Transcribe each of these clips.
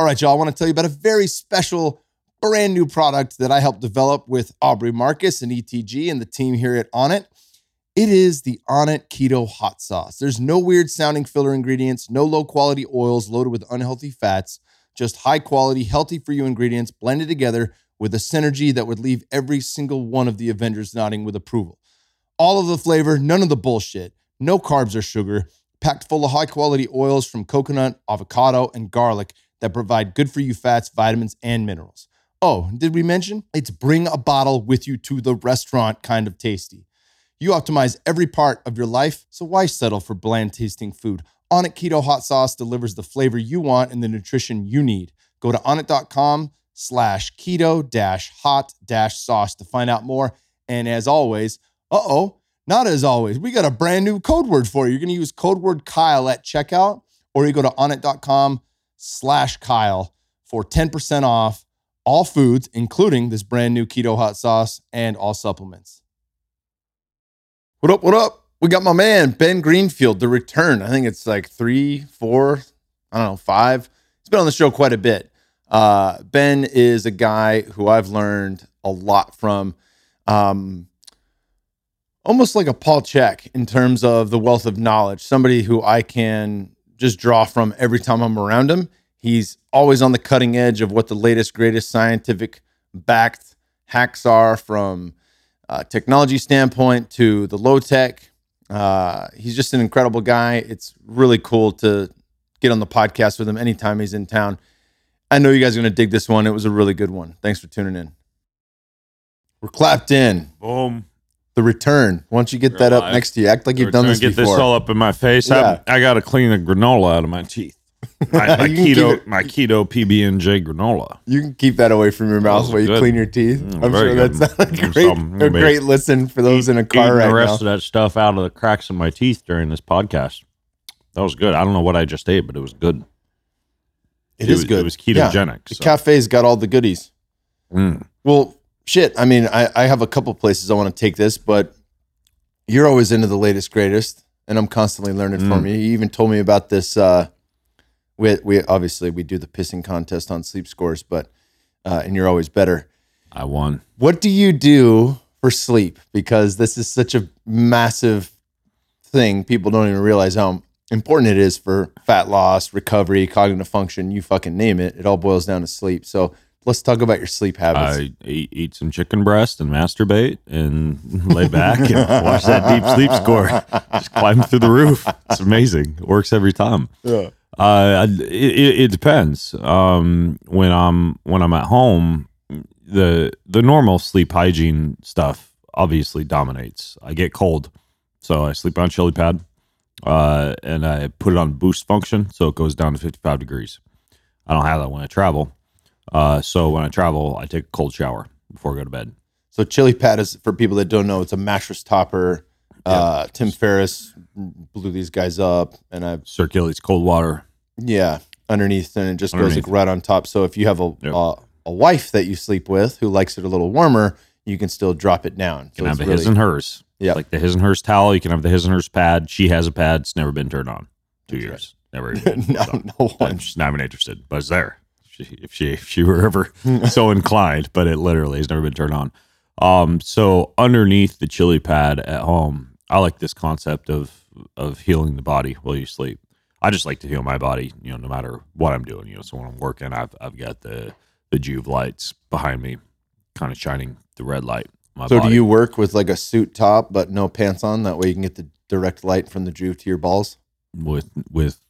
All right, y'all, I want to tell you about a very special, brand new product that I helped develop with Aubrey Marcus and ETG and the team here at Onnit. It is the Onnit Keto Hot Sauce. There's no weird sounding filler ingredients, no low quality oils loaded with unhealthy fats, just high quality, healthy for you ingredients blended together with a synergy that would leave every single one of the Avengers nodding with approval. All of the flavor, none of the bullshit, no carbs or sugar, packed full of high quality oils from coconut, avocado, and garlic that provide good for you fats, vitamins, and minerals. Oh, did we mention? It's bring a bottle with you to the restaurant kind of tasty. You optimize every part of your life, so why settle for bland tasting food? Onnit Keto Hot Sauce delivers the flavor you want and the nutrition you need. Go to onnit.com slash keto dash hot dash sauce to find out more. And as always, uh oh, not as always, we got a brand new code word for you. You're going to use code word Kyle at checkout, or you go to onnit.com slash Kyle for 10% off all foods, including this brand new keto hot sauce and all supplements. What up? What up? We got my man, Ben Greenfield, the return. I think it's like three, four, I don't know, five. He's been on the show quite a bit. Uh, ben is a guy who I've learned a lot from. Um, almost like a Paul Chek in terms of the wealth of knowledge, somebody who I can just draw from every time I'm around him. He's always on the cutting edge of what the latest, greatest scientific backed hacks are from uh, technology standpoint to the low tech. Uh, he's just an incredible guy. It's really cool to get on the podcast with him anytime he's in town. I know you guys are going to dig this one. It was a really good one. Thanks for tuning in. We're clapped in. Boom. The return. Once you get that up next to you? Act like you've done this get before. this all up in my face. Yeah. I, I got to clean the granola out of my teeth. My, my You can keep keto, it- my keto PB and J granola. You can keep that away from your mouth while you good. clean your teeth. Mm, I'm very sure good. that's not a Mm, great, a great listen for those in a car Eating right the rest now. of that stuff out of the cracks in my teeth during this podcast. That was good. I don't know what I just ate, but it was good. It is was- good. it was ketogenic, The so. cafe's got all the goodies. Mm. Well, shit. I mean, I, I have a couple places I want to take this, but you're always into the latest, greatest, and I'm constantly learning from Mm. you. You even told me about this. Uh, we we obviously we do the pissing contest on sleep scores, but uh, and you're always better. I won. What do you do for sleep? Because this is such a massive thing. People don't even realize how important it is for fat loss, recovery, cognitive function. You fucking name it. It all boils down to sleep. So let's talk about your sleep habits. I eat, eat some chicken breast and masturbate and lay back and watch that deep sleep score. Just climb through the roof. It's amazing. It works every time. yeah. Uh, it, it, it depends. Um, when I'm when I'm at home, the the normal sleep hygiene stuff obviously dominates. I get cold, so I sleep on chili pad, uh, and I put it on boost function, so it goes down to 55 degrees. I don't have that when I travel, uh, so when I travel, I take a cold shower before I go to bed. So chili pad is for people that don't know, it's a mattress topper. Uh, Tim Ferriss blew these guys up, and I Circulates cold water. yeah underneath, and it just goes like right on top. So if you have a Yep. a, a wife that you sleep with who likes it a little warmer, you can still drop it down. You So can have the his and hers. Yeah. like the his and hers towel. You can have the his and hers pad. She has a pad. It's never been turned on. Two That's years. Never. no, no I'm one. just not even interested, but it's there. If she, if she, if she were ever so inclined, but it literally has never been turned on. Um, so underneath the chili pad at home, I like this concept of of healing the body while you sleep. I just like to heal my body, you know, no matter what I'm doing. You know, so when I'm working, I've I've got the the Joovv lights behind me, kind of shining the red light. My So body. do you work with like a suit top but no pants on? That way you can get the direct light from the Joovv to your balls. with with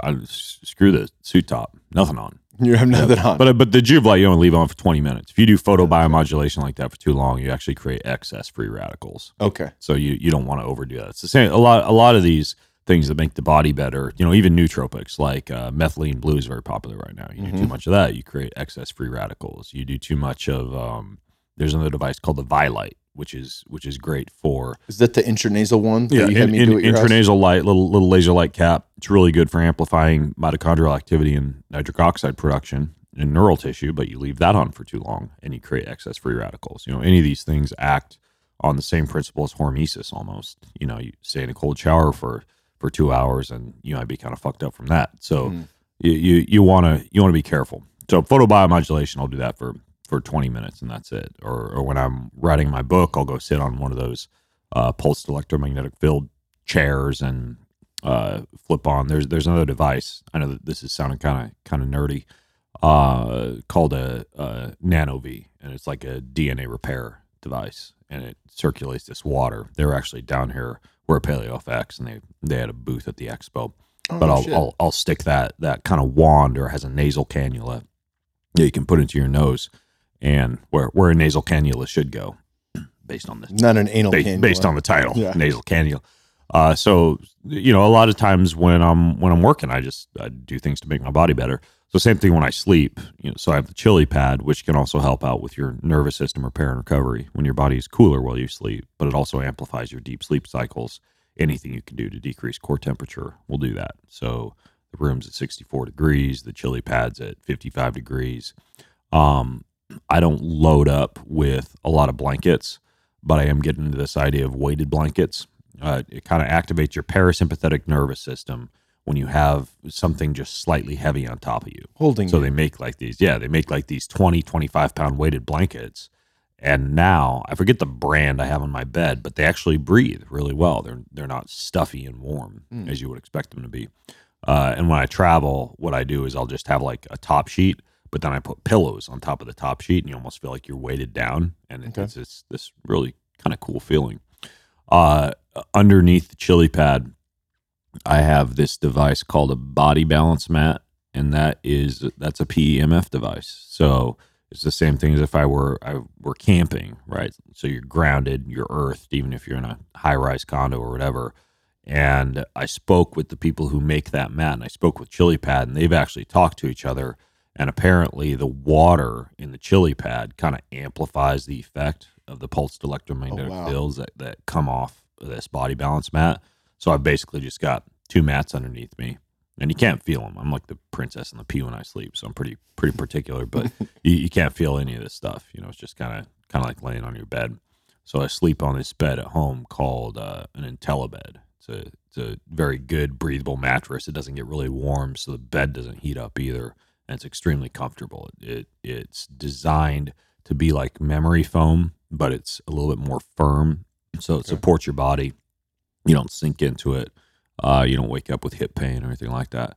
I, screw the suit top, nothing on. You have nothing on. But but the Joovv light you only leave on for 20 minutes. If you do photobiomodulation like that for too long, you actually create excess free radicals. okay. So you you don't want to overdo that. It's the same. A lot a lot of these things that make the body better. You know, even nootropics like uh, methylene blue is very popular right now. You do too Mhm. much of that, you create excess free radicals. You do too much of um, there's another device called the Vielight, which is which is great for Is that the intranasal one? that yeah, you had in, me in- your house? intranasal light, little little laser light cap. It's really good for amplifying mitochondrial activity and nitric oxide production in neural tissue. But you leave that on for too long, and you create excess free radicals. You know, any of these things act on the same principle as hormesis almost. You know, you stay in a cold shower for for two hours, and you might be kind of fucked up from that. So. Mm. you you you want to you want to be careful. So photobiomodulation, I'll do that for for 20 minutes and that's it. Or or when I'm writing my book, I'll go sit on one of those uh, pulsed electromagnetic field chairs and uh, flip on. There's there's another device. I know that this is sounding kind of kind of nerdy. Uh, called a, a V, and it's like a DNA repair device, and it circulates this water. They were actually down here. We're at PaleoFX, and they they had a booth at the expo. Oh, but I'll, shit. I'll I'll stick that that kind of wand or has a nasal cannula that you can put into your nose, and where where a nasal cannula should go, based on this not an anal ba- cannula. based on the title, Yeah. nasal cannula. Uh, so you know, a lot of times when I'm when I'm working, I just I do things to make my body better. So same thing when I sleep. You know, so I have the chili pad, which can also help out with your nervous system repair and recovery when your body is cooler while you sleep. But it also amplifies your deep sleep cycles. Anything you can do to decrease core temperature will do that. So the room's at 64 degrees, the chili pad's at 55 degrees. Um, I don't load up with a lot of blankets, but I am getting into this idea of weighted blankets. Uh, it kind of activates your parasympathetic nervous system when you have something just slightly heavy on top of you. holding. So you. they make like these, yeah, they make like these 20, 25 pound weighted blankets. And now I forget the brand I have on my bed, but they actually breathe really well. They're they're not stuffy and warm Mm. as you would expect them to be. Uh, and when I travel, what I do is I'll just have like a top sheet, but then I put pillows on top of the top sheet, and you almost feel like you're weighted down, and it- Okay. it's this this really kind of cool feeling. Uh, underneath the chili pad, I have this device called a body balance mat, and that is that's a PEMF device. So it's the same thing as if I were I were camping, right? So you're grounded, you're earthed, even if you're in a high rise condo or whatever. And I spoke with the people who make that mat, and I spoke with Chili Pad, and they've actually talked to each other. And apparently, the water in the chili pad kind of amplifies the effect of the pulsed electromagnetic Oh, wow. fields that, that come off of this body balance mat. So I basically just got two mats underneath me, and you can't feel them. I'm like the princess in the pea when I sleep, so I'm pretty pretty particular. But you, you can't feel any of this stuff. You know, it's just kind of kind of like laying on your bed. So I sleep on this bed at home called uh, an IntelliBed. It's a it's a very good breathable mattress. It doesn't get really warm, so the bed doesn't heat up either, and it's extremely comfortable. It it's designed to be like memory foam, but it's a little bit more firm, so it Okay. supports your body. You don't sink into it. Uh, you don't wake up with hip pain or anything like that.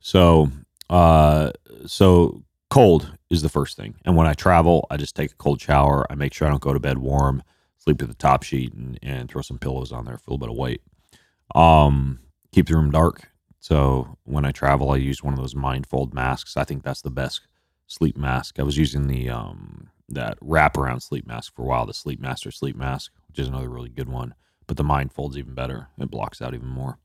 So, uh, so cold is the first thing. And when I travel, I just take a cold shower. I make sure I don't go to bed warm. Sleep with the top sheet and, and throw some pillows on there for a little bit of weight. Um, keep the room dark. So when I travel, I use one of those mindfold masks. I think that's the best sleep mask. I was using the um that wraparound sleep mask for a while, the Sleep Master sleep mask, which is another really good one. But the mindfold's even better. It blocks out even more.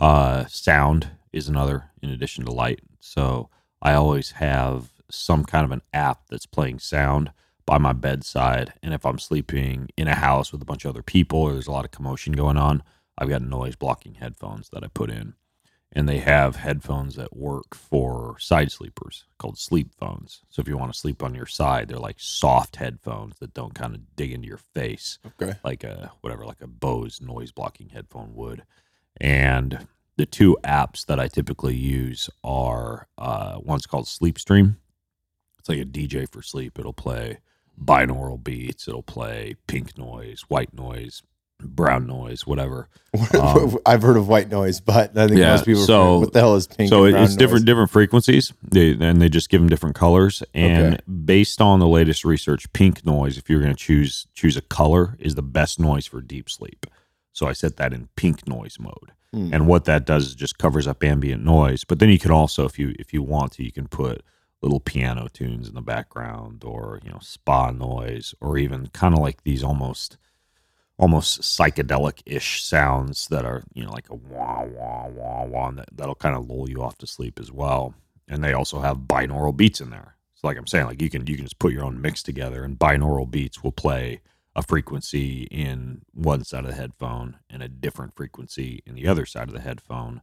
Uh, sound is another in addition to light. So I always have some kind of an app that's playing sound by my bedside. And if I'm sleeping in a house with a bunch of other people or there's a lot of commotion going on, I've got noise blocking headphones that I put in. And they have headphones that work for side sleepers called sleep phones. So if you want to sleep on your side, they're like soft headphones that don't kind of dig into your face okay. like a whatever, like a Bose noise blocking headphone would. And the two apps that I typically use are uh, one's called Sleep Stream. It's like a DJ for sleep. It'll play binaural beats. It'll play pink noise, white noise, brown noise, whatever. Um, I've heard of white noise, but I think Yeah, most people. so- what the hell is pink? Noise. So it's different noise? different frequencies they, and they just give them different colors and Okay. based on the latest research pink noise if you're going to choose choose a color is the best noise for deep sleep so i set that in pink noise mode Hmm. and what that does is just covers up ambient noise but then you can also if you if you want to you can put little piano tunes in the background or you know spa noise or even kind of like these almost almost psychedelic ish sounds that are, you know, like a wah, wah, wah, wah, that, that'll kind of lull you off to sleep as well. And they also have binaural beats in there. So, like I'm saying, like you can you can just put your own mix together, and binaural beats will play a frequency in one side of the headphone and a different frequency in the other side of the headphone.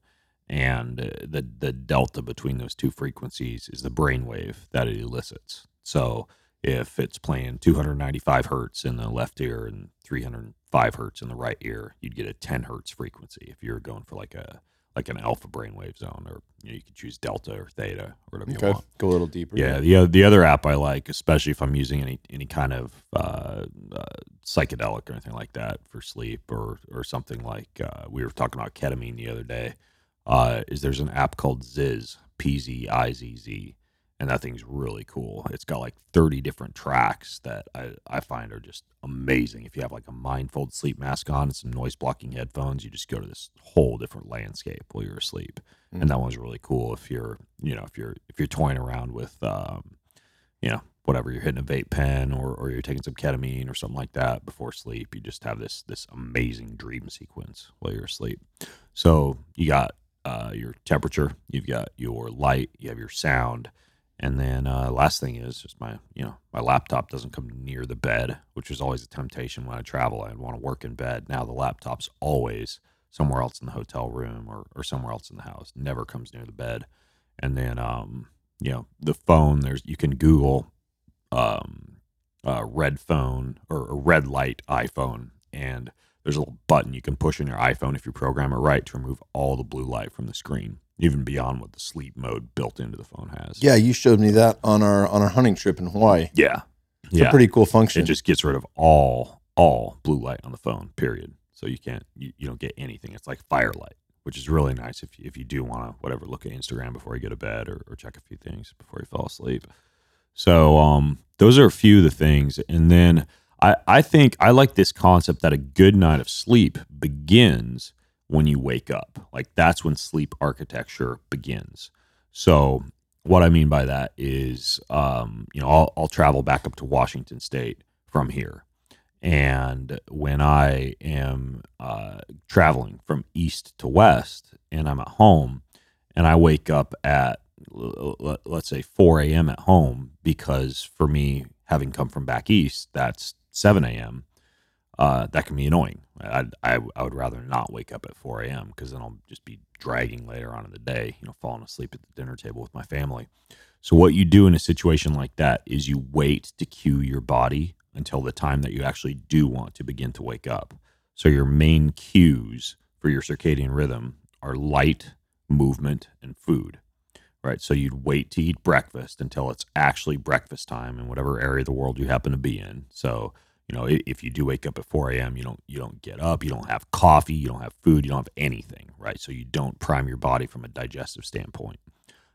And uh, the the delta between those two frequencies is the brainwave that it elicits. So if it's playing 295 hertz in the left ear and 305 hertz in the right ear, you'd get a 10 hertz frequency if you're going for like a like an alpha brainwave zone, or you, know, you can choose delta or theta or whatever you Okay, want. go a little deeper. Yeah, the the other app I like, especially if I'm using any any kind of uh, uh, psychedelic or anything like that for sleep, or or something like uh, we were talking about ketamine the other day. Uh, is there's an app called Pzizz P Z I Z Z, and that thing's really cool. It's got like 30 different tracks that I I find are just amazing. If you have like a mindfold sleep mask on and some noise blocking headphones, you just go to this whole different landscape while you're asleep Mm. and that one's really cool if you're you know if you're if you're toying around with um you know whatever you're hitting a vape pen or, or you're taking some ketamine or something like that before sleep you just have this this amazing dream sequence while you're asleep so you got uh, your temperature you've got your light you have your sound and then uh, last thing is just my you know my laptop doesn't come near the bed which is always a temptation when i travel. I want to work in bed. Now the laptop's always somewhere else in the hotel room or, or somewhere else in the house. Never comes near the bed. And then um you know the phone there's you can google um red phone or, or red light iphone. And there's a little button you can push in your iphone if you program it right to remove all the blue light from the screen even beyond what the sleep mode built into the phone has. Yeah, you showed me that on our on our hunting trip in Hawaii. yeah. It's a pretty cool function. it just gets rid of all all blue light on the phone period. So you can't you, you don't get anything. It's like firelight which is really nice if you, if you do want to whatever look at instagram before you go to bed or, or check a few things before you fall asleep. So um those are a few of the things. And then i i think i like this concept that a good night of sleep begins when you wake up like that's when sleep architecture begins so what I mean by that is, um, you know, I'll, I'll travel back up to Washington State from here, and when I am uh, traveling from east to west, and I'm at home, and I wake up at let's say 4 a.m. at home, because for me, having come from back east, that's 7 a.m. Uh, that can be annoying. I, I, I would rather not wake up at 4 a.m. because then I'll just be dragging later on in the day, you know, falling asleep at the dinner table with my family. So, what you do in a situation like that is you wait to cue your body until the time that you actually do want to begin to wake up. So, your main cues for your circadian rhythm are light, movement, and food, right? So, you'd wait to eat breakfast until it's actually breakfast time in whatever area of the world you happen to be in. So, you know, if you do wake up at 4 a.m., you don't you don't get up, you don't have coffee, you don't have food, you don't have anything, right? So you don't prime your body from a digestive standpoint.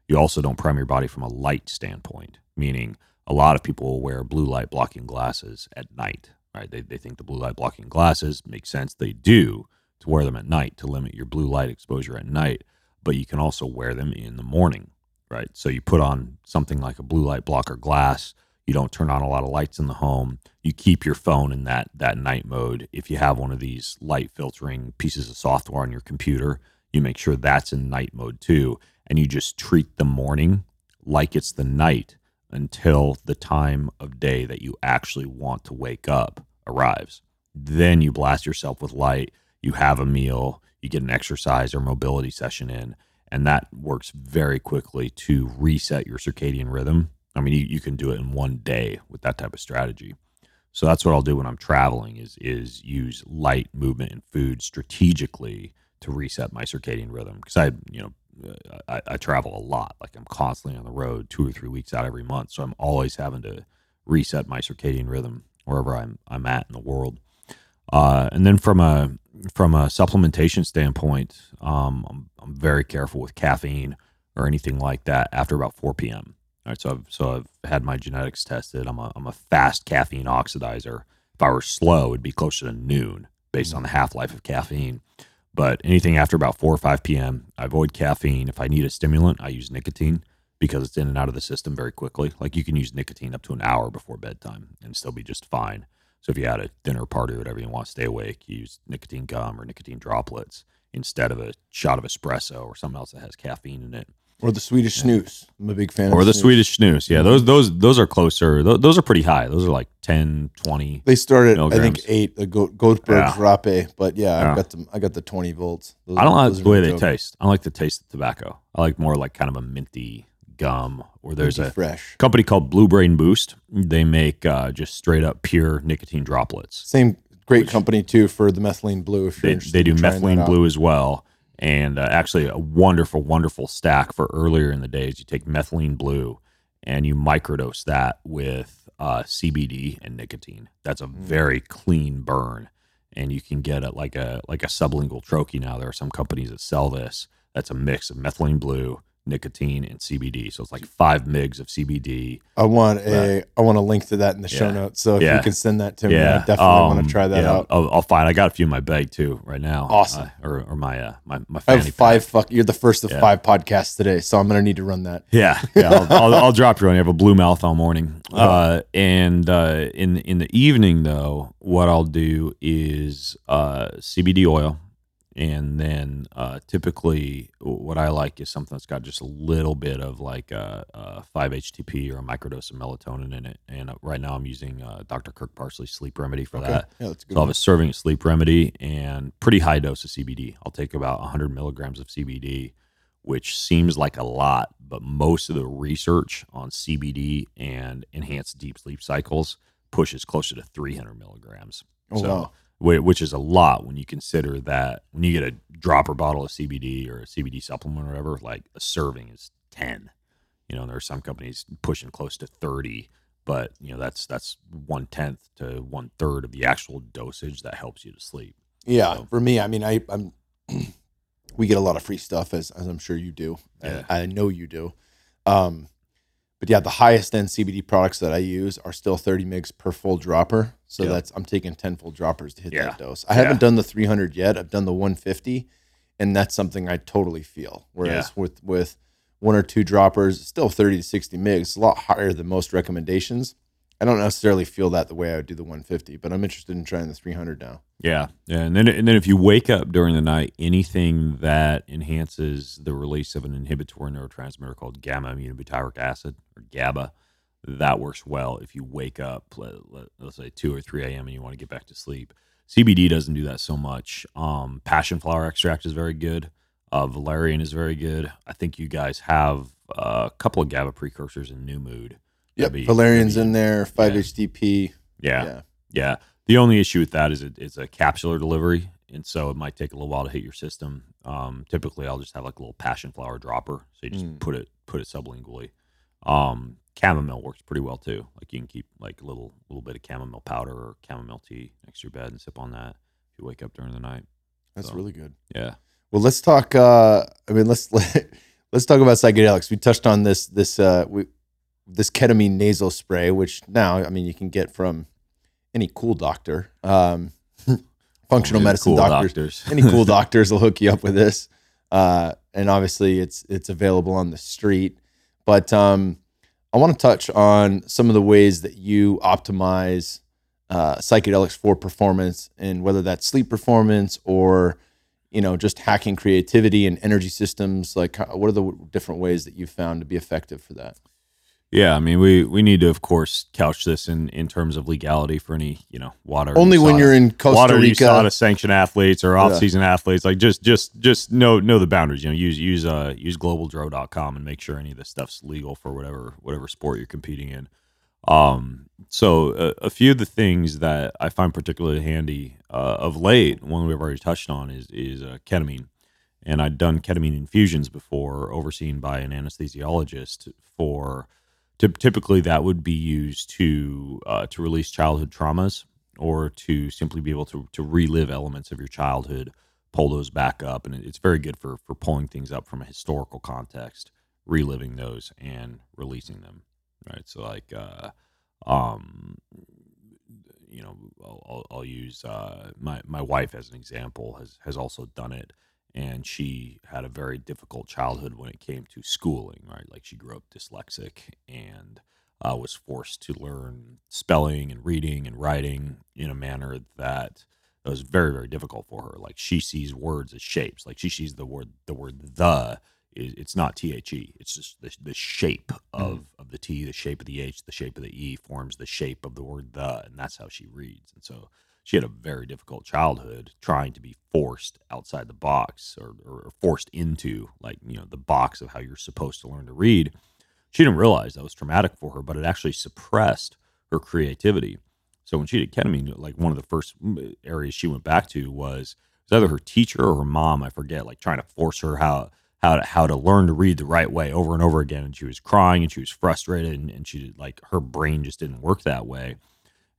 You also don't prime your body from a light standpoint, meaning a lot of people will wear blue light blocking glasses at night, right? They, they think the blue light blocking glasses make sense. They do to wear them at night to limit your blue light exposure at night, but you can also wear them in the morning, right? So you put on something like a blue light blocker glass. You don't turn on a lot of lights in the home. You keep your phone in that that night mode. If you have one of these light filtering pieces of software on your computer, you make sure that's in night mode too, and you just treat the morning like it's the night until the time of day that you actually want to wake up arrives. Then you blast yourself with light, you have a meal, you get an exercise or mobility session in, and that works very quickly to reset your circadian rhythm. I mean, you, you can do it in one day with that type of strategy. So that's what I'll do when I'm traveling is is use light movement and food strategically to reset my circadian rhythm because I you know I, I travel a lot like I'm constantly on the road two or three weeks out every month so I'm always having to reset my circadian rhythm wherever I'm I'm at in the world uh, and then from a from a supplementation standpoint um, I'm, I'm very careful with caffeine or anything like that after about 4 p.m. All right, so I've so I've had my genetics tested. I'm a I'm a fast caffeine oxidizer. If I were slow, it'd be closer to noon based mm. on the half life of caffeine. But anything after about four or five p.m., I avoid caffeine. If I need a stimulant, I use nicotine because it's in and out of the system very quickly. Like you can use nicotine up to an hour before bedtime and still be just fine. So if you had a dinner party or whatever you want to stay awake, you use nicotine gum or nicotine droplets instead of a shot of espresso or something else that has caffeine in it. Or the Swedish snus. I'm a big fan Or the. Swedish snus. Yeah, those those those are closer. Those, those are pretty high. Those are like 10, 20. They started, I think, eight. The Go- Goldberg Yeah. Rape, but yeah, Yeah. I've got the I got the twenty volts. Those I don't are- like the way they taste. I like the taste of tobacco. I like more like kind of a minty gum. Or there's Minty a fresh. company called Blue Brain Boost. They make uh, just straight up pure nicotine droplets. Same great Which- company too for the methylene blue. If you're They, they do methylene blue as well. And uh, actually, a wonderful, wonderful stack for earlier in the days. You take methylene blue and you microdose that with uh, CBD and nicotine. That's a Mm. very clean burn, and you can get it like a like a sublingual troche. Now there are some companies that sell this. That's a mix of methylene blue, nicotine, and CBD. So it's like five migs of CBD. I want a I want a link to that in the show notes. So if Yeah. you can send that to me, I Yeah, definitely want um, to try that yeah, out. I'll, I'll find. I got a few in my bag too right now. Awesome. uh, or or my uh, my my I have five. pack. Fuck, you're the first of Yeah. five podcasts today, so I'm gonna need to run that. Yeah, yeah. I'll, I'll, I'll drop you on. You have a blue mouth all morning. Uh, and uh, in in the evening though, what I'll do is uh, CBD oil, and then uh, typically what I like is something that's got just a little bit of like a, a 5-HTP or a microdose of melatonin in it. And uh, right now I'm using uh, Dr. Kirk Parsley Sleep Remedy for that. Yeah, that's good. So I'll have a serving of sleep remedy and pretty high dose of CBD. I'll take about 100 milligrams of CBD, which seems like a lot, but most of the research on CBD and enhanced deep sleep cycles pushes closer to 300 milligrams. Oh, wow. Whi- Which is a lot when you consider that when you get a dropper bottle of CBD or a CBD supplement or whatever, like a serving is 10. You know, there are some companies pushing close to 30 but you know that's that's one tenth to one third of the actual dosage that helps you to sleep. Yeah, So- for me, I mean, I, I'm. we get a lot of free stuff, as as I'm sure you do. Yeah. I, I know you do. Um, but yeah, the highest end CBD products that I use are still 30 mgs per full dropper. So Yeah. that's I'm taking 10 full droppers to hit Yeah. that dose. I Yeah. haven't done the 300 yet. I've done the 150, and that's something I totally feel. Whereas with with one or two droppers, still 30 to 60 mgs, it's a lot higher than most recommendations. I don't necessarily feel that the way I would do the 150, but I'm interested in trying the 300 now. Yeah, yeah, and then and then if you wake up during the night, anything that enhances the release of an inhibitory neurotransmitter called gamma aminobutyric acid or GABA, that works well if you wake up, let, let's say two or three a.m. and you want to get back to sleep. CBD doesn't do that so much. Um, passion flower extract is very good. Uh, valerian is very good. I think you guys have a couple of GABA precursors in New Mood. Yep, be- Valerian's be- in there, 5 Yeah. Yeah, Yeah. yeah. The only issue with that is it, it's a capsular delivery, and so it might take a little while to hit your system. Um, typically, I'll just have like a little passion flower dropper, so you just Mm. put it put it sublingually. Um, chamomile works pretty well too. Like you can keep like a little little bit of chamomile powder or chamomile tea next to your bed and sip on that if you wake up during the night. That's So- really good. Yeah, Well, let's talk. Uh, I mean, let's let's talk about psychedelics. We touched on this this uh, we, this ketamine nasal spray, which now I mean you can get from any cool doctor, um, functional medicine cool doctors. doctors. Any cool doctors will hook you up with this, uh, and obviously it's it's available on the street. But um, I want to touch on some of the ways that you optimize uh, psychedelics for performance, and whether that's sleep performance or you know just hacking creativity and energy systems. Like, what are the different ways that you've found to be effective for that? Yeah, I mean, we we need to, of course, couch this in in terms of legality for any you know water. Only when you're in Costa water Rica. USADA sanctioned athletes or off season athletes. Like just just just know know the boundaries. You know, use use uh use globaldro.com and make sure any of this stuff's legal for whatever whatever sport you're competing in. Um, so a, a few of the things that I find particularly handy uh, of late, one we've already touched on is is uh, ketamine, and I'd done ketamine infusions before, overseen by an anesthesiologist for. Typ- Typically, that would be used to uh, to release childhood traumas or to simply be able to to relive elements of your childhood, pull those back up, and it's very good for for pulling things up from a historical context, reliving those and releasing them. Right, so like, uh, um, you know, I'll, I'll, I'll use uh, my my wife as an example has has also done it, and she had a very difficult childhood when it came to schooling. Right, like she grew up dyslexic and uh, was forced to learn spelling and reading and writing in a manner that was very very difficult for her. Like she sees words as shapes. Like she sees the word the word the is it's not the it's just the, the shape of, of the t the shape of the h the shape of the e forms the shape of the word the and that's how she reads and so she had a very difficult childhood trying to be forced outside the box or, or forced into like you know the box of how you're supposed to learn to read she didn't realize that was traumatic for her but it actually suppressed her creativity so when she did ketamine like one of the first mm, areas she went back to was was either her teacher or her mom, I forget, like trying to force her how how to how to learn to read the right way over and over again. And she was crying and she was frustrated and, and she like her brain just didn't work that way.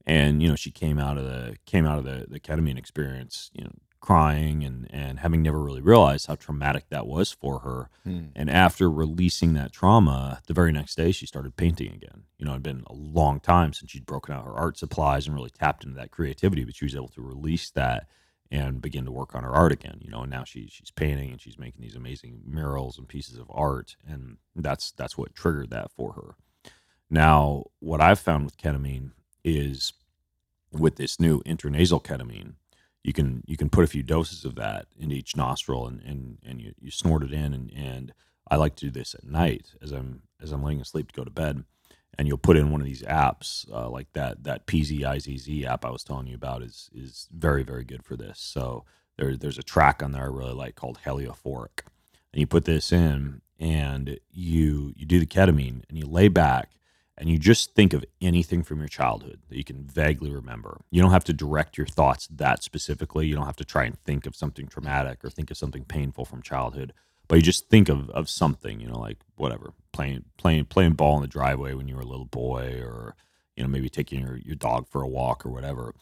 And you know, she came out of the came out of the the ketamine experience, you know, crying and and having never really realized how traumatic that was for her. Hmm. And after releasing that trauma, the very next day she started painting again. You know, it'd been a long time since she'd broken out her art supplies and really tapped into that creativity, but she was able to release that and begin to work on her art again. You know, and now she she's painting and she's making these amazing murals and pieces of art, and that's that's what triggered that for her. Now, what I've found with ketamine is with this new intranasal ketamine, you can you can put a few doses of that into each nostril and and, and you, you snort it in. And, and I like to do this at night as I'm as I'm laying asleep to go to bed. And you'll put in one of these apps uh, like that that PZIZZ app I was telling you about is is very very good for this. So there there's a track on there I really like called Heliophoric, and you put this in and you you do the ketamine and you lay back and you just think of anything from your childhood that you can vaguely remember. You don't have to direct your thoughts that specifically. You don't have to try and think of something traumatic or think of something painful from childhood but you just think of, of something, you know, like whatever, playing playing playing ball in the driveway when you were a little boy, or you know, maybe taking your, your dog for a walk or whatever,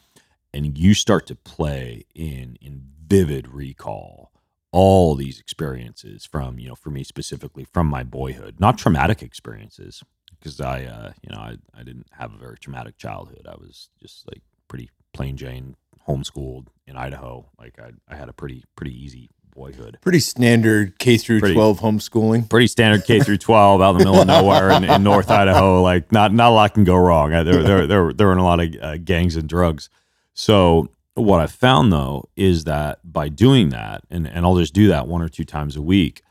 and you start to play in in vivid recall all these experiences from you know for me specifically from my boyhood not traumatic experiences because i uh you know I, I didn't have a very traumatic childhood i was just like pretty plain jane homeschooled in idaho like i, I had a pretty pretty easy boyhood. Pretty standard K through Pretty- 12 homeschooling. Pretty standard K through twelve out in the middle of nowhere in, in North Idaho. Like not not a lot can go wrong. There there there there were a lot of uh, gangs and drugs. So what I found though is that by doing that, and and I'll just do that one or two times a week,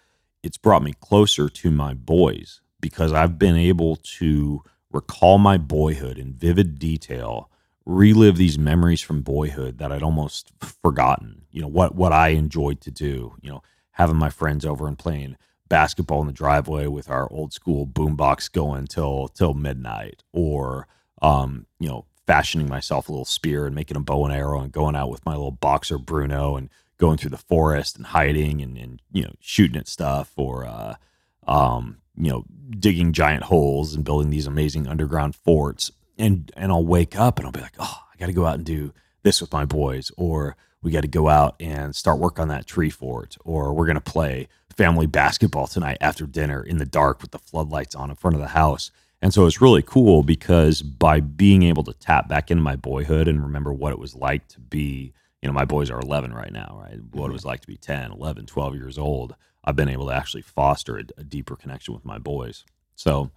it's brought me closer to my boys because I've been able to recall my boyhood in vivid detail relive these memories from boyhood that I'd almost forgotten. You know what what I enjoyed to do. You know, having my friends over and playing basketball in the driveway with our old school boombox going till till midnight, or um, you know, fashioning myself a little spear and making a bow and arrow and going out with my little boxer Bruno and going through the forest and hiding and, and you know shooting at stuff or uh, um, you know digging giant holes and building these amazing underground forts and and I'll wake up and I'll be like, oh, I got to go out and do this with my boys, or we got to go out and start work on that tree fort, or we're gonna play family basketball tonight after dinner in the dark with the floodlights on in front of the house. And so it's really cool because by being able to tap back into my boyhood and remember what it was like to be, you know, my boys are 11 right now, right? What it was like to be 10, 11, 12 years old. I've been able to actually foster a, a deeper connection with my boys. So,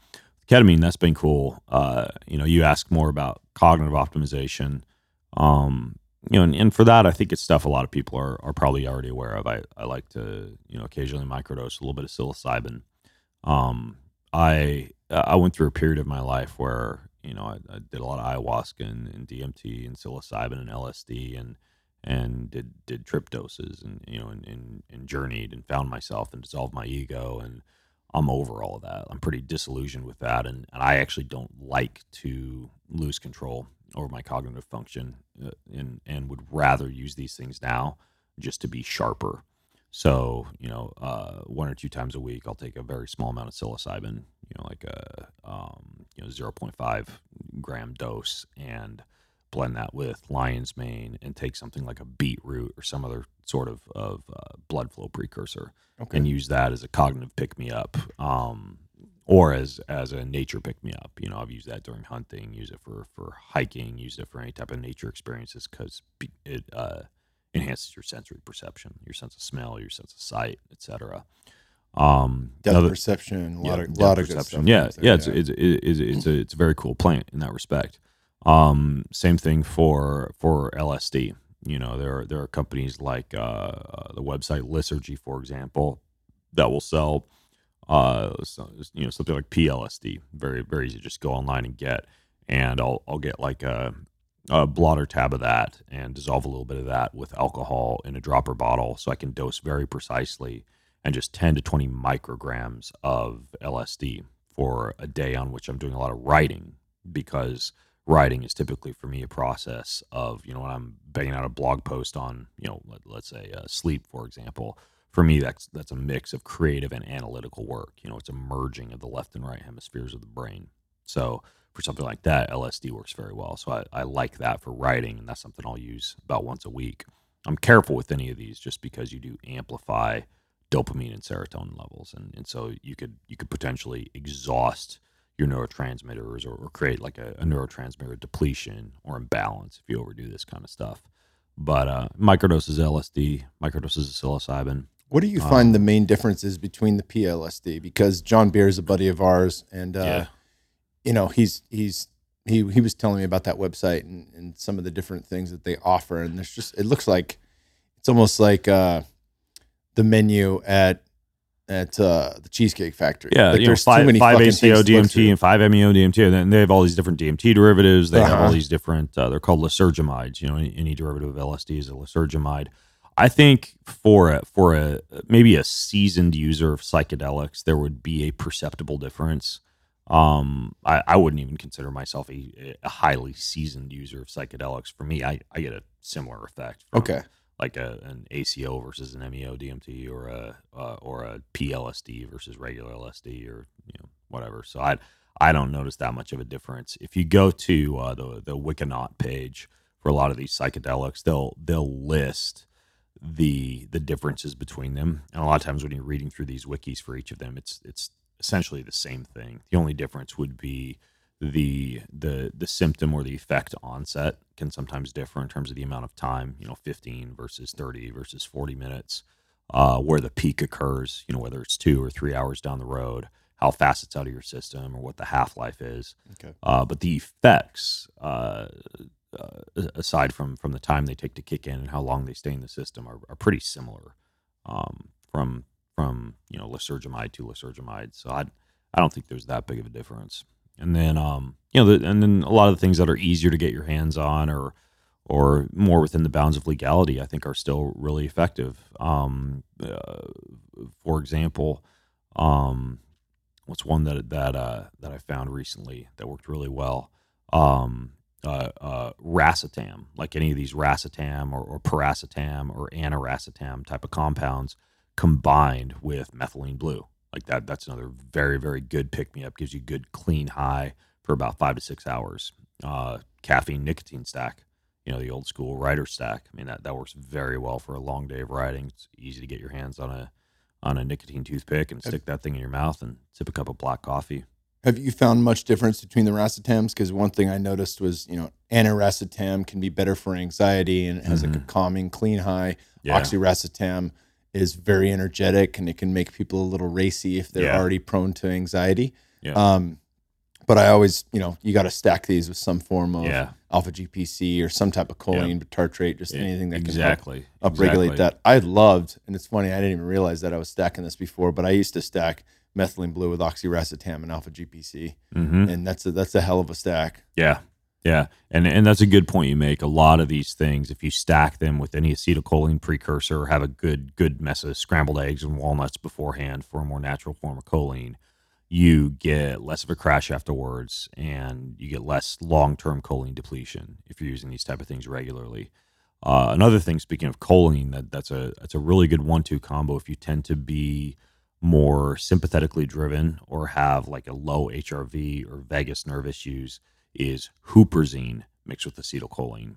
ketamine that's been cool uh you know you ask more about cognitive optimization um you know and, and for that i think it's stuff a lot of people are, are probably already aware of I, I like to you know occasionally microdose a little bit of psilocybin um i i went through a period of my life where you know i, I did a lot of ayahuasca and, and dmt and psilocybin and lsd and and did did trip doses and you know and, and, and journeyed and found myself and dissolved my ego and I'm over all of that. I'm pretty disillusioned with that, and, and I actually don't like to lose control over my cognitive function, uh, and and would rather use these things now just to be sharper. So you know, uh, one or two times a week, I'll take a very small amount of psilocybin, you know, like a um, you know 0.5 gram dose, and blend that with lion's mane, and take something like a beetroot or some other sort of of uh, blood flow precursor Okay. and use that as a cognitive pick me up um, or as as a nature pick me up you know i've used that during hunting use it for for hiking use it for any type of nature experiences because it uh, enhances your sensory perception your sense of smell your sense of sight etc um Depth another- perception, a yeah, lot of, depth lot of good perception. stuff. Yeah, there, yeah, it's it's it's it's a it's a very cool plant in that respect. Um, same thing for for LSD. You know, there are there are companies like uh, uh, the website Lysergy, for example, that will sell uh so- you know something like PLSD. Very very easy just go online and get. And I'll I'll get like a a blotter tab of that and dissolve a little bit of that with alcohol in a dropper bottle so I can dose very precisely and just 10 to 20 micrograms of LSD for a day on which I'm doing a lot of writing because writing is typically for me a process of you know when I'm banging out a blog post on you know let, us say uh, sleep for example. For me, that's that's a mix of creative and analytical work. You know, it's a merging of the left and right hemispheres of the brain. So for something like that, LSD works very well. So I, I like that for writing, and that's something I'll use about once a week. I'm careful with any of these just because you do amplify dopamine and serotonin levels, and, and so you could you could potentially exhaust your neurotransmitters or, or create like a, a, neurotransmitter depletion or imbalance if you overdo this kind of stuff. But uh, microdoses LSD, microdoses of psilocybin. What do you um, find the main differences between the PLSD? Because John Beer is a buddy of ours, and uh, yeah. You know he's he's he he was telling me about that website and, and some of the different things that they offer, and there's just it looks like it's almost like uh, the menu at at uh, the Cheesecake Factory. Yeah, like know, five, five ACO DMT and five MEO DMT, and then they have all these different DMT derivatives. They uh-huh. have all uh-huh. these different. Uh, they're called lysergamides. You know, any, any, derivative of LSD is a lysergamide. I think for a, for a maybe a seasoned user of psychedelics, there would be a perceptible difference. Um, I, I wouldn't even consider myself a, a highly seasoned user of psychedelics. For me, I, I get a similar effect. From, okay like a an ACO versus an MEO DMT or a uh, or a PLSD versus regular LSD or you know whatever. So I I don't notice that much of a difference. If you go to uh, the the Wikinaut page for a lot of these psychedelics, they'll they'll list the the differences between them. And a lot of times when you're reading through these wikis for each of them, it's it's essentially the same thing. The only difference would be the the the symptom or the effect onset can sometimes differ in terms of the amount of time you know 15 versus 30 versus 40 minutes uh, where the peak occurs you know whether it's two or three hours down the road how fast it's out of your system or what the half-life is okay. uh, but the effects uh, uh aside from from the time they take to kick in and how long they stay in the system are, are pretty similar um, from from you know lysergamide to lysergamide so I, I don't think there's that big of a difference and then um, you know, the, and then a lot of the things that are easier to get your hands on or or more within the bounds of legality, I think are still really effective. Um, uh, for example, um, what's one that that uh, that I found recently that worked really well? Um, uh, uh, racetam, like any of these racetam or, or piracetam or aniracetam type of compounds combined with methylene blue like that that's another very very good pick me up gives you good clean high for about five to six hours uh, caffeine nicotine stack you know the old school writer stack i mean that, that works very well for a long day of writing it's easy to get your hands on a on a nicotine toothpick and stick that thing in your mouth and sip a cup of black coffee have you found much difference between the racetams? Because one thing I noticed was, you know, aniracetam can be better for anxiety and it has mm-hmm. like a calming, clean high. Yeah. Oxiracetam is very energetic and it can make people a little racy if they're yeah. already prone to anxiety. Yeah. Um, but I always, you know, you got to stack these with some form of yeah. alpha GPC or some type of choline yeah. tartrate, just anything that exactly. can upregulate exactly. that. I loved, and it's funny, I didn't even realize that I was stacking this before, but I used to stack methylene blue with oxiracetam and alpha GPC, mm-hmm. and that's a that's a hell of a stack. Yeah, yeah, and and that's a good point you make. A lot of these things, if you stack them with any acetylcholine precursor, have a good good mess of scrambled eggs and walnuts beforehand for a more natural form of choline, you get less of a crash afterwards, and you get less long term choline depletion if you're using these type of things regularly. Uh, another thing, speaking of choline, that that's a that's a really good one two combo if you tend to be more sympathetically driven or have like a low HRV or vagus nerve issues is huperzine mixed with acetylcholine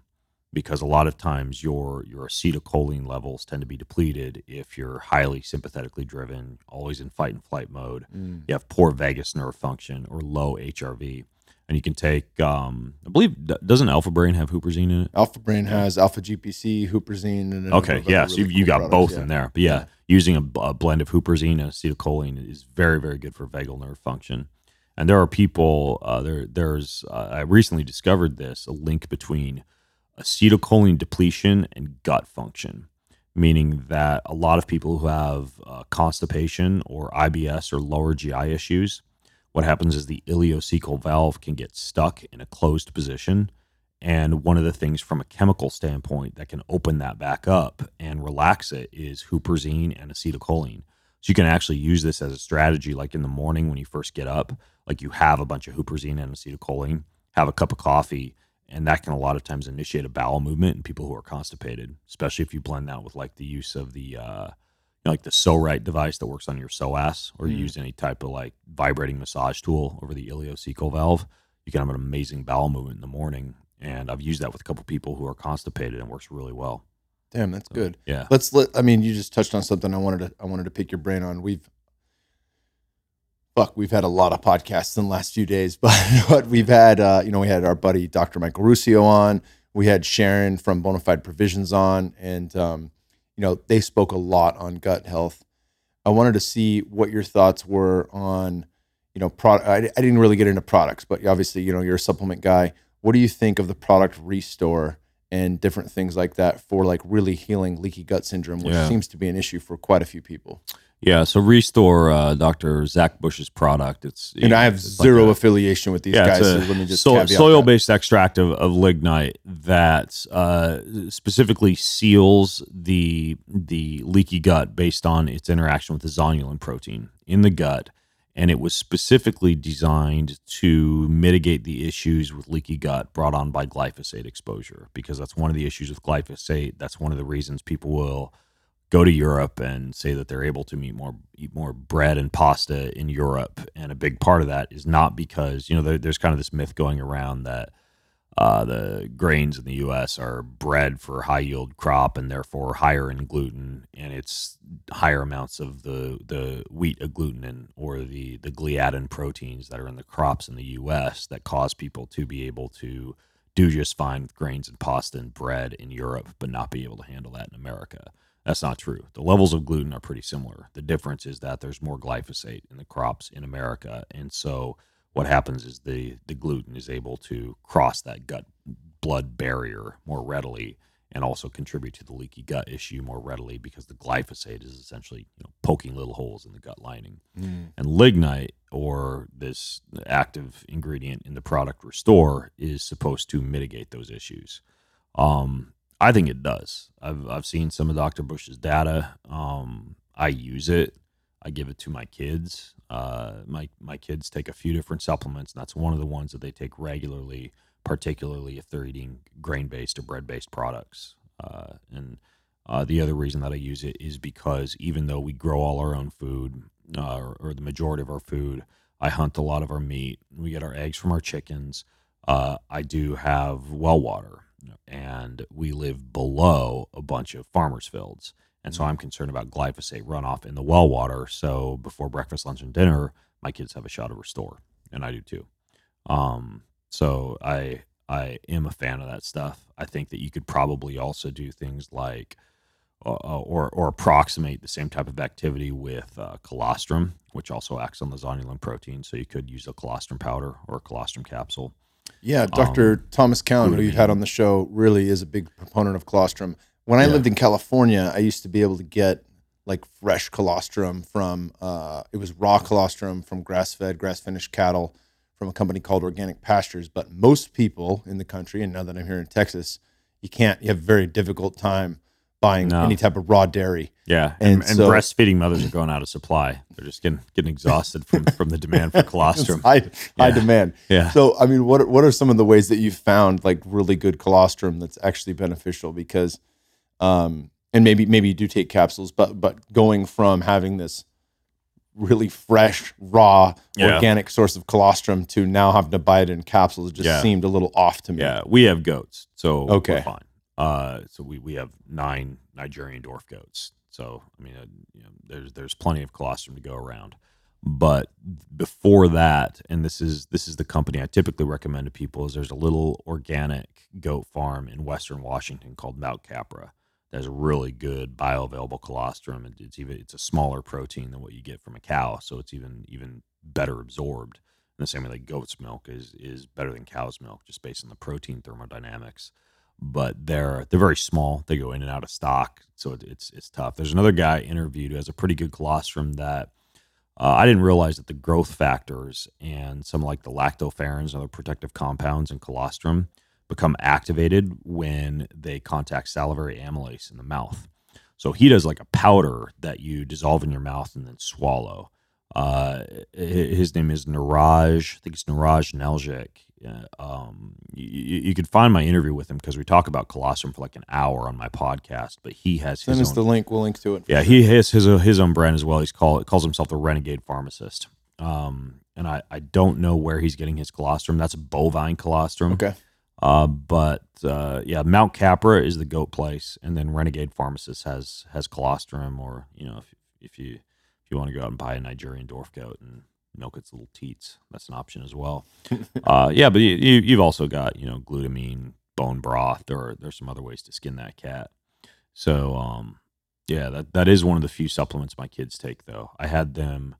because a lot of times your your acetylcholine levels tend to be depleted if you're highly sympathetically driven, always in fight and flight mode. Mm. You have poor vagus nerve function or low HRV. And you can take, um, I believe, doesn't Alpha Brain have huperzine in it? Alpha Brain has Alpha GPC, huperzine, and okay, yeah, so you, you got products, both yeah. in there. But yeah, yeah. using a, a, blend of huperzine and acetylcholine is very, very good for vagal nerve function. And there are people. Uh, there, there's. Uh, I recently discovered this a link between acetylcholine depletion and gut function, meaning that a lot of people who have uh, constipation or IBS or lower GI issues, what happens is the ileocecal valve can get stuck in a closed position. And one of the things from a chemical standpoint that can open that back up and relax it is huperzine and acetylcholine. So you can actually use this as a strategy, like in the morning when you first get up, like you have a bunch of huperzine and acetylcholine, have a cup of coffee, and that can a lot of times initiate a bowel movement in people who are constipated, especially if you blend that with like the use of the uh, you know, like the Pso-Rite device that works on your psoas, or you Mm. use any type of like vibrating massage tool over the ileocecal valve. You can have an amazing bowel movement in the morning, and I've used that with a couple people who are constipated, and it works really well. Damn, that's good. Yeah, Let's let. I mean, you just touched on something I wanted to. I wanted to pick your brain on. We've, fuck, we've had a lot of podcasts in the last few days, but but we've had, uh, you know, we had our buddy Dr. Michael Ruscio on. We had Sharon from Bonafide Provisions on, and um, you know, they spoke a lot on gut health. I wanted to see what your thoughts were on, you know, product. I, I didn't really get into products, but obviously, you know, you're a supplement guy. What do you think of the product Restore and different things like that for like really healing leaky gut syndrome, which Yeah. seems to be an issue for quite a few people? yeah. So Restore, uh, Doctor Zach Bush's product. It's And I have it's like zero a- affiliation with these yeah, guys, so let me just so- soil-based extract of, of lignite that uh, specifically seals the the leaky gut based on its interaction with the zonulin protein in the gut, and it was specifically designed to mitigate the issues with leaky gut brought on by glyphosate exposure because that's one of the issues with glyphosate. That's one of the reasons people will go to Europe and say that they're able to eat more eat more bread and pasta in Europe, and a big part of that is not because you know there, there's kind of this myth going around that uh, the grains in the U.S. are bred for high yield crop and therefore higher in gluten, and it's higher amounts of the the wheat agglutinin or the the gliadin proteins that are in the crops in the U.S. that cause people to be able to do just fine with grains and pasta and bread in Europe, but not be able to handle that in America. That's not true. The levels of gluten are pretty similar. The difference is that there's more glyphosate in the crops in America, and so what happens is the the gluten is able to cross that gut blood barrier more readily and also contribute to the leaky gut issue more readily because the glyphosate is essentially you know poking little holes in the gut lining. Mm. and lignite or this active ingredient in the product restore is supposed to mitigate those issues. Um, i think it does. I've, I've seen some of dr bush's data. Um, i use it i give it to my kids uh, my, my kids take a few different supplements and that's one of the ones that they take regularly particularly if they're eating grain-based or bread-based products uh, and uh, the other reason that I use it is because even though we grow all our own food, uh, or, or the majority of our food, I hunt a lot of our meat. We get our eggs from our chickens. Uh, I do have well water, and we live below a bunch of farmers' fields. And so I'm concerned about glyphosate runoff in the well water. So before breakfast, lunch, and dinner, my kids have a shot of Restore, and I do too. Um, so I I am a fan of that stuff. I think that you could probably also do things like uh, or or approximate the same type of activity with uh, colostrum, which also acts on the zonulin protein. So you could use a colostrum powder or a colostrum capsule. Yeah, Dr. Thomas Cowan, who you've had on the show, really is a big proponent of colostrum. When I Yeah. lived in California, I used to be able to get like fresh colostrum from uh, it was raw colostrum from grass-fed, grass-finished cattle from a company called Organic Pastures. But most people in the country, and now that I'm here in Texas, you can't. You have a very difficult time buying No. any type of raw dairy. Yeah, And and, and, so- breastfeeding mothers are going out of supply. They're just getting getting exhausted from from the demand for colostrum. High, high demand. Yeah. So, I mean, what what are some of the ways that you've found like really good colostrum that's actually beneficial? Because, um, and maybe maybe you do take capsules, but but going from having this really fresh, raw, Yeah. organic source of colostrum to now having to buy it in capsules just Yeah. seemed a little off to me. Yeah, we have goats, so Okay. we're fine. Uh, so we, we have nine Nigerian dwarf goats. So I mean, uh, you know, there's there's plenty of colostrum to go around. But before that, and this is this is the company I typically recommend to people is there's a little organic goat farm in Western Washington called Mount Capra. A really good bioavailable colostrum. and It's even it's a smaller protein than what you get from a cow, so it's even even better absorbed. In the same way that goat's milk is is better than cow's milk, just based on the protein thermodynamics. But they're they're very small. They go in and out of stock, so it, it's it's tough. There's another guy I interviewed who has a pretty good colostrum that uh, I didn't realize that the growth factors and some like the lactoferrins and other protective compounds in colostrum become activated when they contact salivary amylase in the mouth. So he does like a powder that you dissolve in your mouth and then swallow. Uh, his name is Niraj. I think it's Niraj Neljik. Yeah, um, you, you could find my interview with him because we talk about colostrum for like an hour on my podcast. But he has Send his us own, the link. We'll link to it. yeah, he has his his own brand as well. He's called calls himself the Renegade Pharmacist. Um, and I I don't know where he's getting his colostrum. That's bovine colostrum. Okay. Uh, but uh, yeah, Mount Capra is the goat place, and then Renegade Pharmacist has has colostrum, or you know, if if you if you want to go out and buy a Nigerian dwarf goat and milk its little teats, that's an option as well. uh, yeah, but you, you you've also got you know glutamine, bone broth, or there's some other ways to skin that cat. So um, yeah, that that is one of the few supplements my kids take though. I had them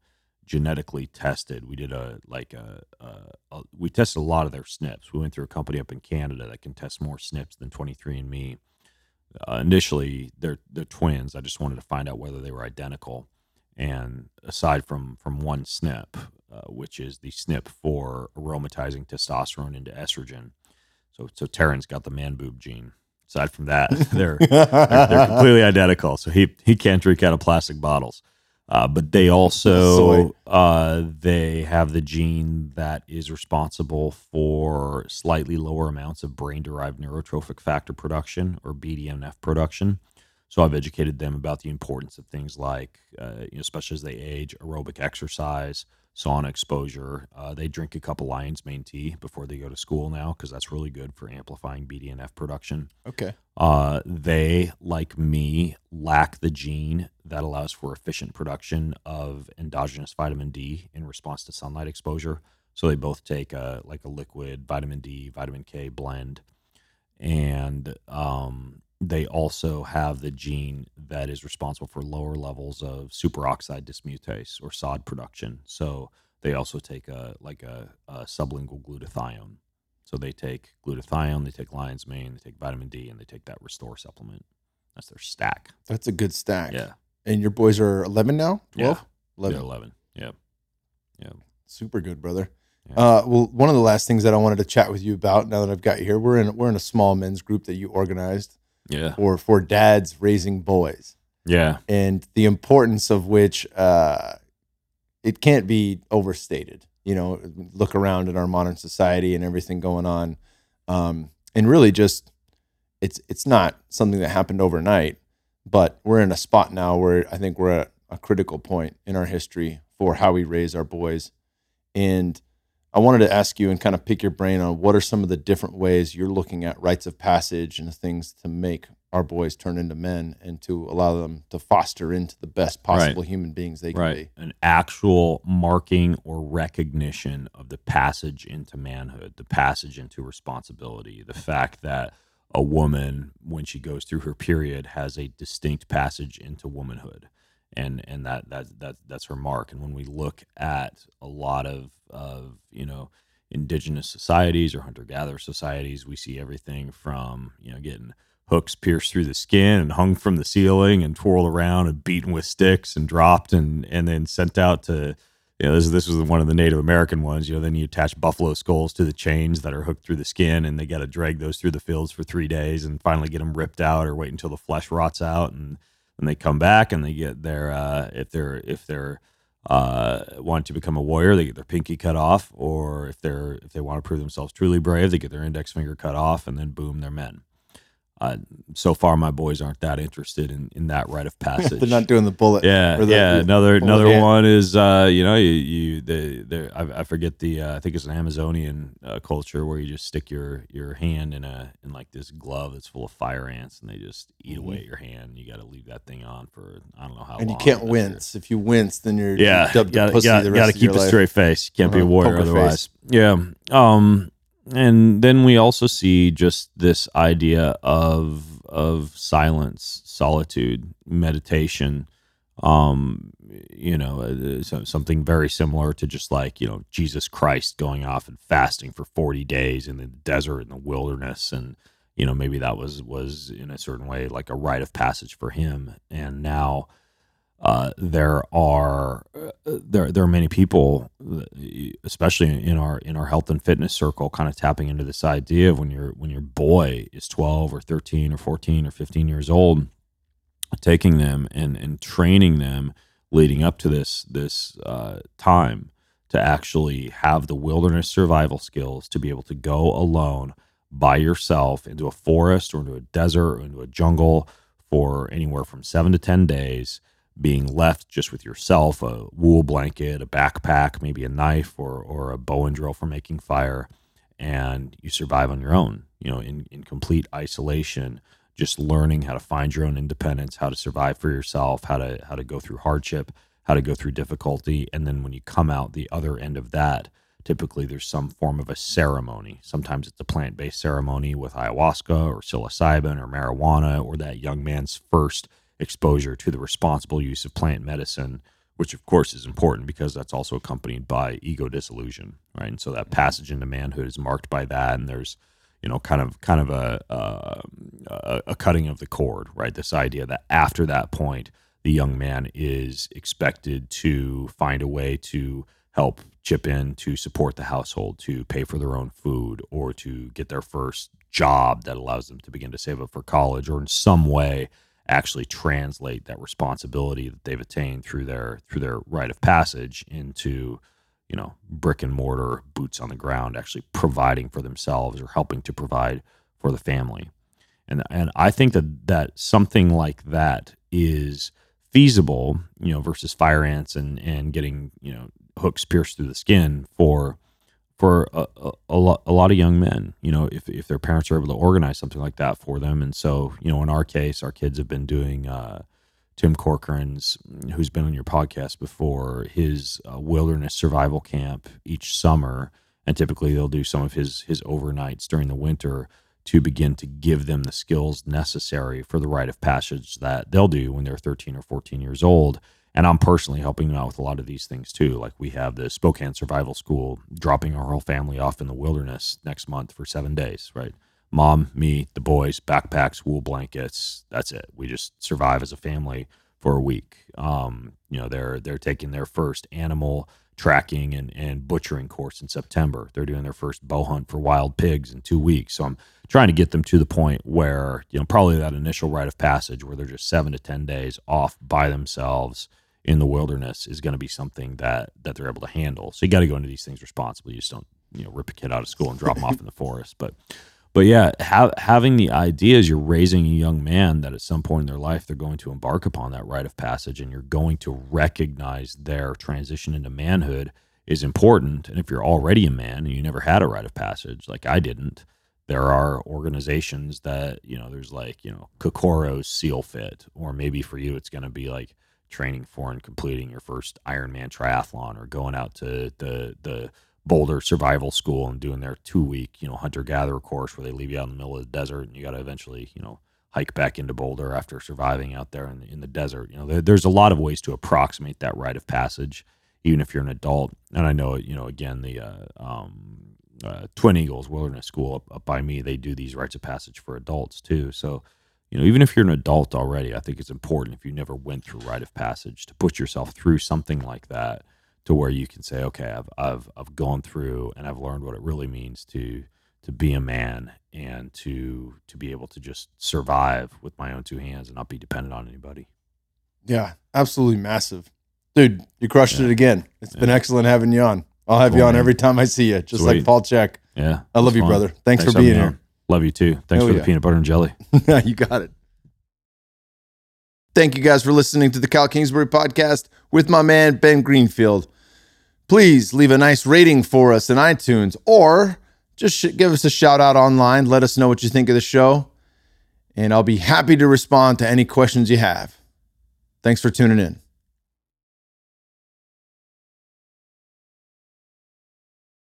genetically tested. We did a like a, a, a we tested a lot of their SNPs. We went through a company up in Canada that can test more SNPs than 23andMe. Uh, initially, they're they're twins. I just wanted to find out whether they were identical. And aside from from one SNP, uh, which is the SNP for aromatizing testosterone into estrogen, so so Terran's got the man boob gene. Aside from that, they're they're, they're completely identical. So he he can't drink out of plastic bottles. Uh, but they also uh, they have the gene that is responsible for slightly lower amounts of brain derived neurotrophic factor production or BDNF production. So I've educated them about the importance of things like, uh, you know, especially as they age, aerobic exercise, sauna exposure. Uh, they drink a cup of lion's mane tea before they go to school now because that's really good for amplifying BDNF production. Okay. Uh, they, like me, lack the gene that allows for efficient production of endogenous vitamin D in response to sunlight exposure. So they both take a like a liquid vitamin D, vitamin K blend, and um, they also have the gene that is responsible for lower levels of superoxide dismutase or SOD production. So they also take a like a, a sublingual glutathione. So they take glutathione, they take lion's mane, they take vitamin D, and they take that restore supplement. That's their stack. That's a good stack. Yeah, And your boys are 11 now? 12? yeah, 11. They're eleven. Yeah, yeah. Super good, brother. Yeah. Uh, well, one of the last things that I wanted to chat with you about now that I've got you here, we're in we're in a small men's group that you organized Yeah, for for dads raising boys, yeah, and the importance of which uh, it can't be overstated. You know, look around at our modern society and everything going on, um, and really just it's it's not something that happened overnight, but we're in a spot now where I think we're at a critical point in our history for how we raise our boys, and I wanted to ask you and kind of pick your brain on what are some of the different ways you're looking at rites of passage and things to make our boys turn into men and to allow them to foster into the best possible human beings they can right. An actual marking or recognition of the passage into manhood, the passage into responsibility, the fact that a woman, when she goes through her period, has a distinct passage into womanhood. And, and that, that that that's her mark. And when we look at a lot of of you know indigenous societies or hunter gatherer societies, we see everything from you know getting hooks pierced through the skin and hung from the ceiling and twirled around and beaten with sticks and dropped and and then sent out to you know this this was one of the Native American ones. You know, then you attach buffalo skulls to the chains that are hooked through the skin, and they got to drag those through the fields for three days and finally get them ripped out or wait until the flesh rots out and then they come back and they get their uh, if they're if they're uh, want to become a warrior, they get their pinky cut off, or if they're if they want to prove themselves truly brave, they get their index finger cut off, and then boom, they're men. Uh, so far, my boys aren't that interested in, in that rite of passage. They're not doing the bullet. yeah, the- yeah. the Another another hand. one is uh, you know you you they I, I forget the uh, I think it's an Amazonian uh, culture where you just stick your your hand in a in like this glove that's full of fire ants and they just eat away at your hand. You got to leave that thing on for I don't know how Mm-hmm. and you can't wince. If you wince, then you're yeah, you're dubbed gotta, gotta, the gotta rest of keep a life. straight face. You can't be a Uh-huh, warrior poker otherwise. Yeah. Um, and then we also see just this idea of of silence, solitude, meditation. Um, you know, uh, something very similar to just like you know Jesus Christ going off and fasting for forty days in the desert in the wilderness, and you know maybe that was was in a certain way like a rite of passage for him. And now uh, there are uh, there there are many people, especially in our in our health and fitness circle, kind of tapping into this idea of when your when your boy is twelve or thirteen or fourteen or fifteen years old, taking them and and training them leading up to this this uh, time to actually have the wilderness survival skills to be able to go alone by yourself into a forest or into a desert or into a jungle for anywhere from seven to 10 days, being left just with yourself, a wool blanket, a backpack, maybe a knife or, or a bow and drill for making fire, and you survive on your own, you know, in, in complete isolation, just learning how to find your own independence, how to survive for yourself, how to how to go through hardship, how to go through difficulty, and then when you come out the other end of that, typically there's some form of a ceremony. Sometimes it's a plant-based ceremony with ayahuasca or psilocybin or marijuana or that young man's first exposure to the responsible use of plant medicine, which of course is important because that's also accompanied by ego dissolution, right? And so that passage into manhood is marked by that, and there's you know kind of kind of a, a, a cutting of the cord, right? This idea that after that point, the young man is expected to find a way to help chip in to support the household, to pay for their own food, or to get their first job that allows them to begin to save up for college, or in some way actually translate that responsibility that they've attained through their through their rite of passage into you know brick and mortar boots on the ground actually providing for themselves or helping to provide for the family. And and I think that that something like that is feasible you know versus fire ants and and getting you know hooks pierced through the skin for for a, a, lot, a lot of young men, you know, if, if their parents are able to organize something like that for them. And so, you know, in our case, our kids have been doing uh, Tim Corcoran's, who's been on your podcast before, his uh, wilderness survival camp each summer. And typically they'll do some of his, his overnights during the winter to begin to give them the skills necessary for the rite of passage that they'll do when they're 13 or 14 years old and I'm personally helping them out with a lot of these things too. Like we have the Spokane Survival School dropping our whole family off in the wilderness next month for seven days, right? Mom, me, the boys, backpacks, wool blankets. That's it. We just survive as a family for a week. Um, you know, they're they're taking their first animal tracking and, and butchering course in September. They're doing their first bow hunt for wild pigs in two weeks. So I'm trying to get them to the point where, you know, probably that initial rite of passage where they're just seven to 10 days off by themselves in the wilderness is going to be something that that they're able to handle. So you got to go into these things responsibly. You just don't you know rip a kid out of school and drop them off in the forest. But but yeah, ha- having the ideas, you're raising a young man that at some point in their life they're going to embark upon that rite of passage, and you're going to recognize their transition into manhood is important. And if you're already a man and you never had a rite of passage, like I didn't, there are organizations that you know there's like you know Kokoro's Seal Fit, or maybe for you it's going to be like training for and completing your first Ironman triathlon or going out to the the Boulder Survival School and doing their two week you know hunter gatherer course where they leave you out in the middle of the desert and you got to eventually you know hike back into Boulder after surviving out there in, in the desert. You know, there, there's a lot of ways to approximate that rite of passage, even if you're an adult. And I know, you know, again, the uh, um, uh, Twin Eagles Wilderness School up, up, by me, they do these rites of passage for adults too. So you know, even if you're an adult already, I think it's important if you never went through rite of passage to put yourself through something like that to where you can say, okay, I've I've I've gone through and I've learned what it really means to to be a man and to to be able to just survive with my own two hands and not be dependent on anybody. Yeah, absolutely massive. Dude, you crushed yeah. it again. It's yeah. been excellent having you on. I'll have cool, you on man. every time I see you, just Sweet. like Paul Chek. Yeah. I love you, fun. brother. Thanks, Thanks for being here. Love you too. Thanks Hell for yeah. the peanut butter and jelly. you got it. Thank you guys for listening to the Kyle Kingsbury podcast with my man, Ben Greenfield. Please leave a nice rating for us in iTunes or just give us a shout out online. Let us know what you think of the show. And I'll be happy to respond to any questions you have. Thanks for tuning in.